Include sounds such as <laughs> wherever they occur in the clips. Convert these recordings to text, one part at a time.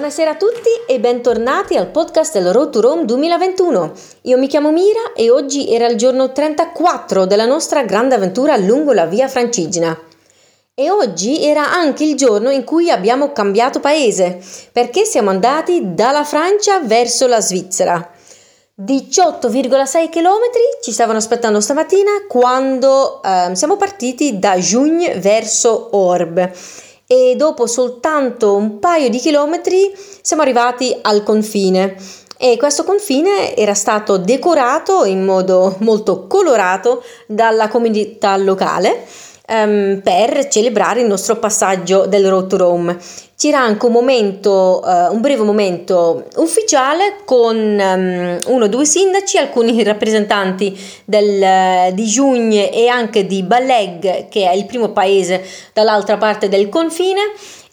Buonasera a tutti e bentornati al podcast del Road to Rome 2021. Io mi chiamo Mira e oggi era il giorno 34 della nostra grande avventura lungo la via Francigena. E oggi era anche il giorno in cui abbiamo cambiato paese, perché siamo andati dalla Francia verso la Svizzera. 18,6 km ci stavano aspettando stamattina quando eh, siamo partiti da Jugne verso Orbe e dopo soltanto un paio di chilometri siamo arrivati al confine. E questo confine era stato decorato in modo molto colorato dalla comunità locale um, per celebrare il nostro passaggio del Road to Rome. C'era anche un momento, uh, un breve momento ufficiale con um, uno o due sindaci, alcuni <laughs> rappresentanti del, di Giugne e anche di Baleg, che è il primo paese dall'altra parte del confine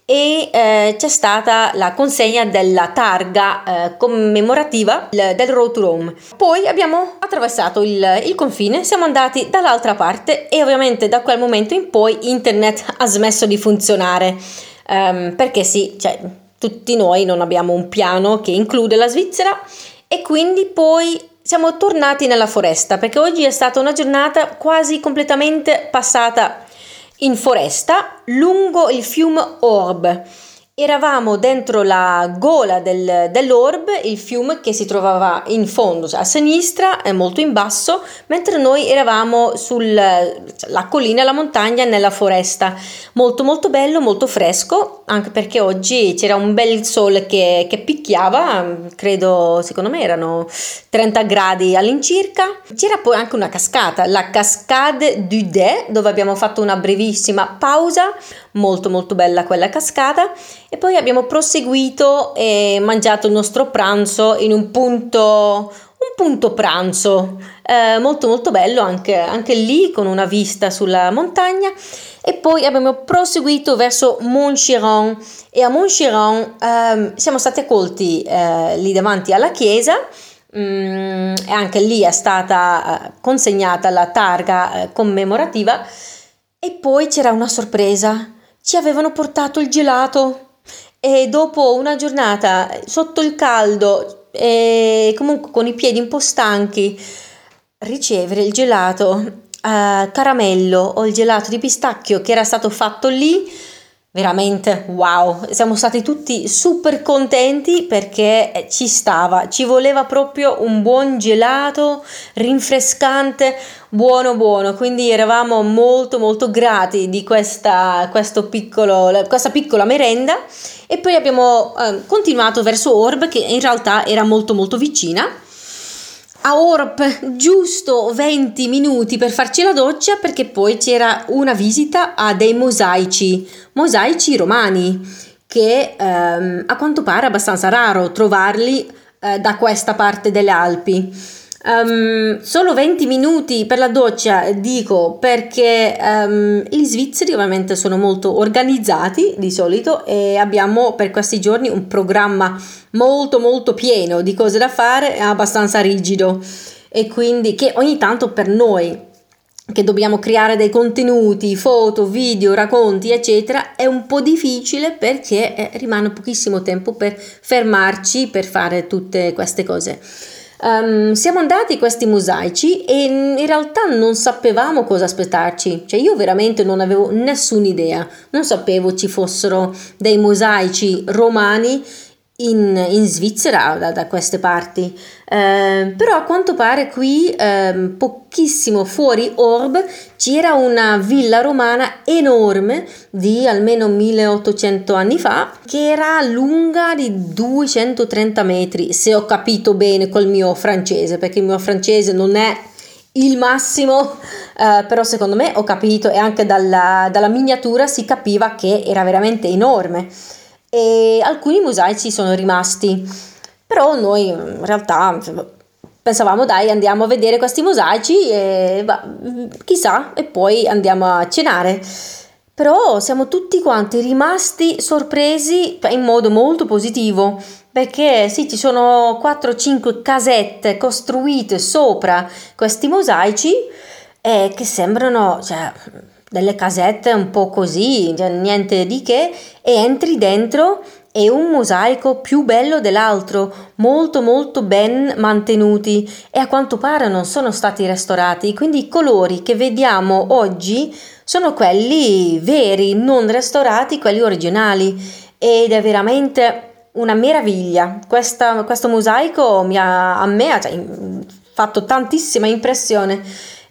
e eh, c'è stata la consegna della targa eh, commemorativa del Road to Rome. Poi abbiamo attraversato il, il, confine, siamo andati dall'altra parte e ovviamente da quel momento in poi internet <laughs> ha smesso di funzionare um, perché sì, cioè, tutti noi non abbiamo un piano che include la Svizzera e quindi poi siamo tornati nella foresta perché oggi è stata una giornata quasi completamente passata in foresta lungo il fiume Orb Eravamo dentro la gola del, dell'Orb, il fiume che si trovava in fondo, cioè a sinistra molto in basso, mentre noi eravamo sulla collina, la montagna, nella foresta. Molto molto bello, molto fresco, anche perché oggi c'era un bel sole che, che picchiava, credo, secondo me erano 30 gradi all'incirca. C'era poi anche una cascata, la Cascade du Dé, dove abbiamo fatto una brevissima pausa, molto molto bella quella cascata e poi abbiamo proseguito e mangiato il nostro pranzo in un punto un punto pranzo eh, molto molto bello anche, anche lì con una vista sulla montagna. E poi abbiamo proseguito verso Montchiron e a Montchiron eh, siamo stati accolti eh, lì davanti alla chiesa. Mm, e anche lì è stata eh, consegnata la targa eh, commemorativa. E poi c'era una sorpresa. Ci avevano portato il gelato e dopo una giornata sotto il caldo e comunque con i piedi un po' stanchi, ricevere il gelato eh, caramello o il gelato di pistacchio che era stato fatto lì veramente wow, siamo stati tutti super contenti perché ci stava, ci voleva proprio un buon gelato rinfrescante, buono buono, quindi eravamo molto molto grati di questa, piccolo, questa piccola merenda. E poi abbiamo eh, continuato verso Orb che in realtà era molto molto vicina a Orp giusto 20 minuti per farci la doccia perché poi c'era una visita a dei mosaici, mosaici romani, che ehm, a quanto pare è abbastanza raro trovarli eh, da questa parte delle Alpi. Um, solo 20 minuti per la doccia, dico perché um, gli svizzeri ovviamente sono molto organizzati di solito e abbiamo per questi giorni un programma molto molto pieno di cose da fare, abbastanza rigido e quindi che ogni tanto per noi che dobbiamo creare dei contenuti, foto, video, racconti, eccetera, è un po' difficile perché eh, rimane pochissimo tempo per fermarci per fare tutte queste cose. Um, siamo andati questi mosaici e in realtà non sapevamo cosa aspettarci, cioè io veramente non avevo nessuna idea, non sapevo ci fossero dei mosaici romani in, in Svizzera da, da, queste parti. Eh, però a quanto pare qui, eh, pochissimo fuori Orb, c'era una villa romana enorme di almeno 1800 anni fa, che era lunga di 230 metri, se ho capito bene col mio francese, perché il mio francese non è il massimo, eh, però secondo me ho capito e anche dalla, dalla miniatura si capiva che era veramente enorme e alcuni mosaici sono rimasti. Però noi in realtà pensavamo dai andiamo a vedere questi mosaici e bah, chissà e poi andiamo a cenare. Però siamo tutti quanti rimasti sorpresi in modo molto positivo perché sì, ci sono 4-5 casette costruite sopra questi mosaici eh, che sembrano, cioè, delle casette un po' così, cioè niente di che, e entri dentro è un mosaico più bello dell'altro, molto molto ben mantenuti e a quanto pare non sono stati restaurati, quindi i colori che vediamo oggi sono quelli veri, non restaurati, quelli originali ed è veramente una meraviglia. Questa, questo mosaico mi ha, a me ha cioè, fatto tantissima impressione.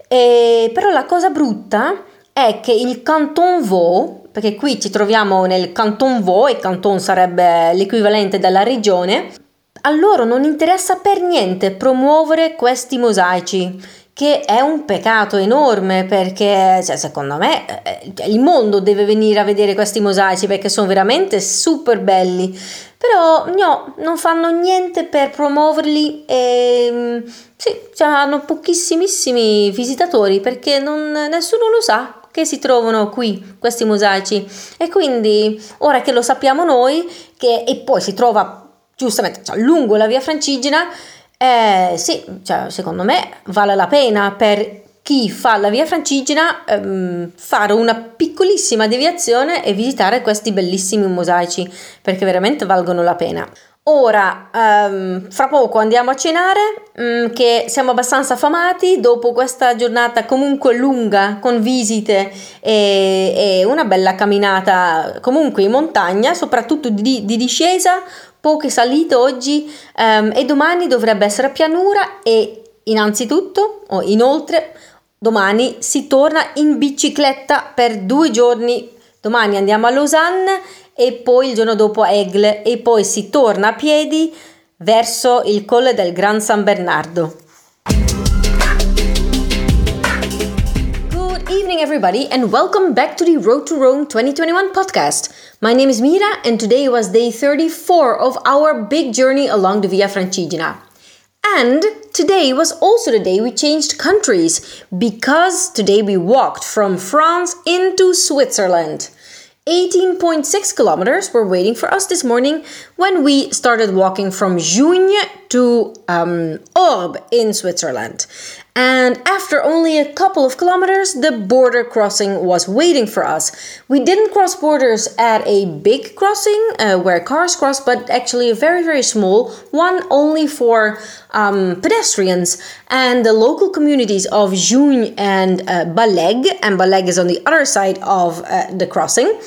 E, però la cosa brutta è che il Canton Vaud, perché qui ci troviamo nel Canton Vaud e Canton sarebbe l'equivalente della regione, a loro non interessa per niente promuovere questi mosaici che è un peccato enorme perché cioè, secondo me eh, il mondo deve venire a vedere questi mosaici perché sono veramente super belli. Però no, non fanno niente per promuoverli e mm, sì, cioè, hanno pochissimissimi visitatori perché non, nessuno lo sa che si trovano qui questi mosaici e quindi ora che lo sappiamo noi che, e poi si trova giustamente cioè, lungo la via Francigena eh, sì, cioè, secondo me vale la pena per chi fa la via Francigena ehm, fare una piccolissima deviazione e visitare questi bellissimi mosaici perché veramente valgono la pena. Ora, um, fra poco andiamo a cenare, um, che siamo abbastanza affamati dopo questa giornata comunque lunga con visite e, e una bella camminata comunque in montagna, soprattutto di, di discesa, poche salite oggi um, e domani dovrebbe essere pianura e innanzitutto o inoltre domani si torna in bicicletta per due giorni. Domani andiamo a Lausanne e poi il giorno dopo a Egle e poi si torna a piedi verso il colle del Gran San Bernardo. Good evening, everybody, and welcome back to the Road to Rome 2021 podcast. My name is Mira, and today was day 34 of our big journey along the Via Francigena. And today was also the day we changed countries because today we walked from France into Switzerland. 18.6 kilometers were waiting for us this morning when we started walking from Jugne to um, Orbe in Switzerland. And after only a couple of kilometers, the border crossing was waiting for us. We didn't cross borders at a big crossing uh, where cars cross, but actually a very, very small one only for um, pedestrians. And the local communities of Jugne and uh, Baleg, and Baleg is on the other side of uh, the crossing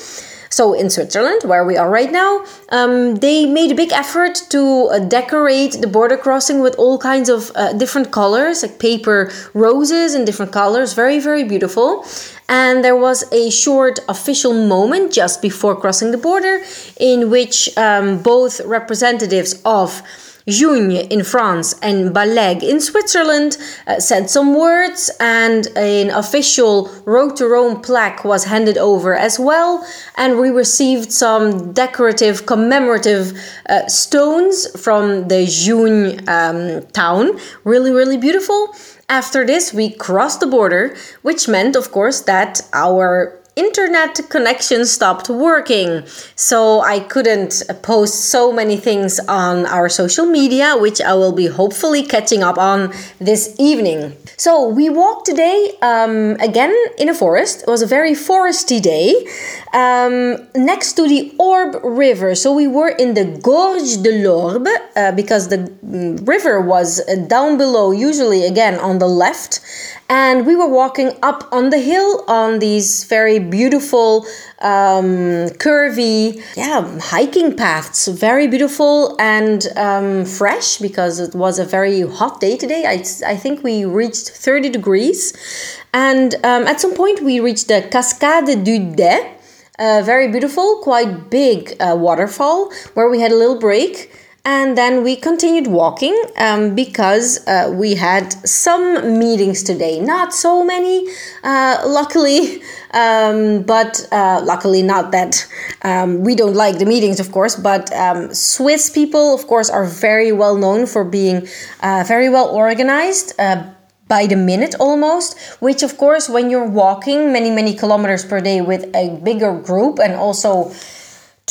so in Switzerland, where we are right now, um, they made a big effort to uh, decorate the border crossing with all kinds of uh, different colors, like paper roses in different colors. Very, very beautiful. And there was a short official moment just before crossing the border in which um, both representatives of Jugne in France and Baleg in Switzerland uh, said some words, and an official Road to Rome plaque was handed over as well. And we received some decorative commemorative uh, stones from the Jugne um, town. Really, really beautiful. After this, we crossed the border, which meant, of course, that our internet connection stopped working. So I couldn't post so many things on our social media, which I will be hopefully catching up on this evening. So we walked today um, again in a forest. It was a very foresty day um, next to the Orbe River. So we were in the Gorge de l'Orbe uh, because the mm, river was uh, down below, usually again on the left and we were walking up on the hill on these very beautiful um, curvy yeah hiking paths. Very beautiful and um, fresh because it was a very hot day today. I, I think we reached 30 degrees. And um, at some point we reached the cascade du Dé a very beautiful quite big uh, waterfall where we had a little break and then we continued walking um, because uh, we had some meetings today. Not so many, uh, luckily, <laughs> um, but uh, luckily not that um, we don't like the meetings, of course. But um, Swiss people, of course, are very well known for being uh, very well organized uh, by the minute almost, which of course, when you're walking many, many kilometers per day with a bigger group and also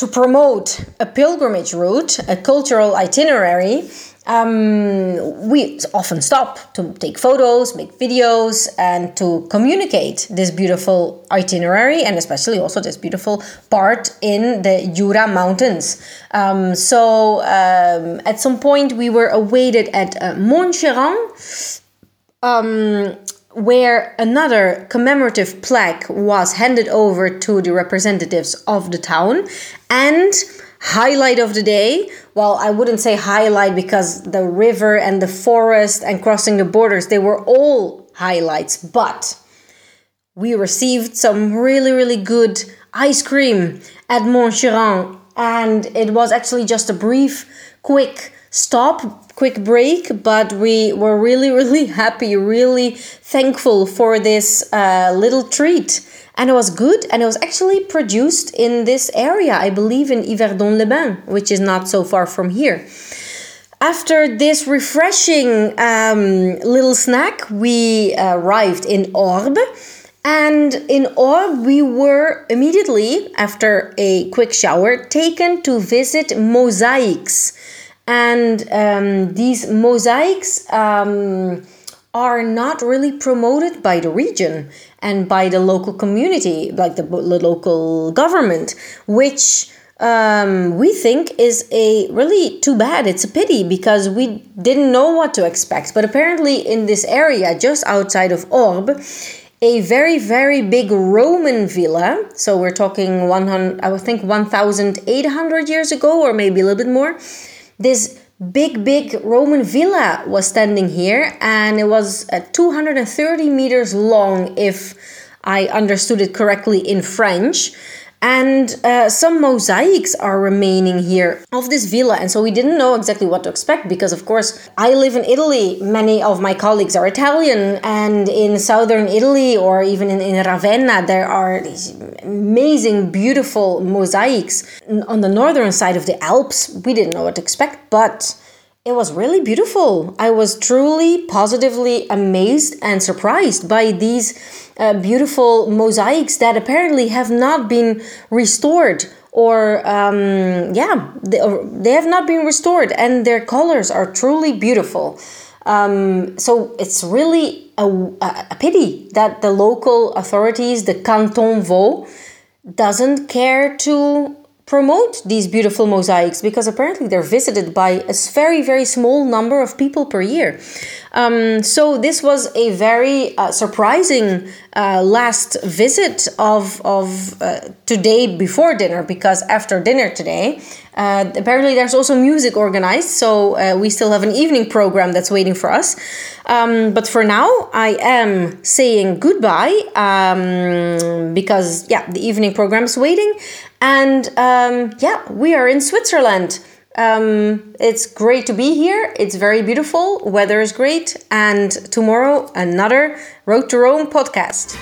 to promote a pilgrimage route, a cultural itinerary, um, we often stop to take photos, make videos, and to communicate this beautiful itinerary and especially also this beautiful part in the Jura Mountains. Um, so um, at some point we were awaited at uh, Montgeron. Where another commemorative plaque was handed over to the representatives of the town. And highlight of the day well i wouldn't say highlight because the river and the forest and crossing the borders they were all highlights but we received some really really good ice cream at montgeron and it was actually just a brief quick stop quick break, but we were really, <laughs> really happy, really thankful for this uh, little treat. And it was good, and it was actually produced in this area, I believe in Yverdon-les-Bains, which is not so far from here. After this refreshing um, little snack, we arrived in Orbe. And in Orbe, we were immediately, after a quick shower, taken to visit mosaics and um, these mosaics um, are not really promoted by the region and by the local community, like the, the local government, which um, we think is a really too bad. It's a pity because we didn't know what to expect. But apparently, in this area just outside of Orb, a very very big Roman villa. So we're talking 100, I would think 1,800 years ago, or maybe a little bit more this big, big Roman villa was standing here, and it was uh, 230 meters long, if I understood it correctly in French and uh, some mosaics are remaining here of this villa. And so we didn't know exactly what to expect because of course i live in italy. Many of my colleagues are italian. And in southern italy or even in, in ravenna there are these amazing beautiful mosaics. On the northern side of the alps we didn't know what to expect but it was really beautiful. I was truly positively amazed and surprised by these uh, beautiful mosaics that apparently have not been restored or um, yeah they, they, have not been restored and their colors are truly beautiful. Um, so it's really a, a, pity that the local authorities the canton vaud doesn't care to promote these beautiful mosaics because apparently they're visited by a very, very small number of people per year. Um, so this was a very uh, surprising uh, last visit of, of uh, today before dinner because after dinner today, uh, apparently there's also music organized. So uh, we still have an evening program that's waiting for us. Um, but for now, I am saying goodbye um, because, yeah, the evening program is waiting. And um, yeah, we are in Switzerland. Um, it's great to be here. It's very beautiful. Weather is great. And tomorrow, another Road to Rome podcast.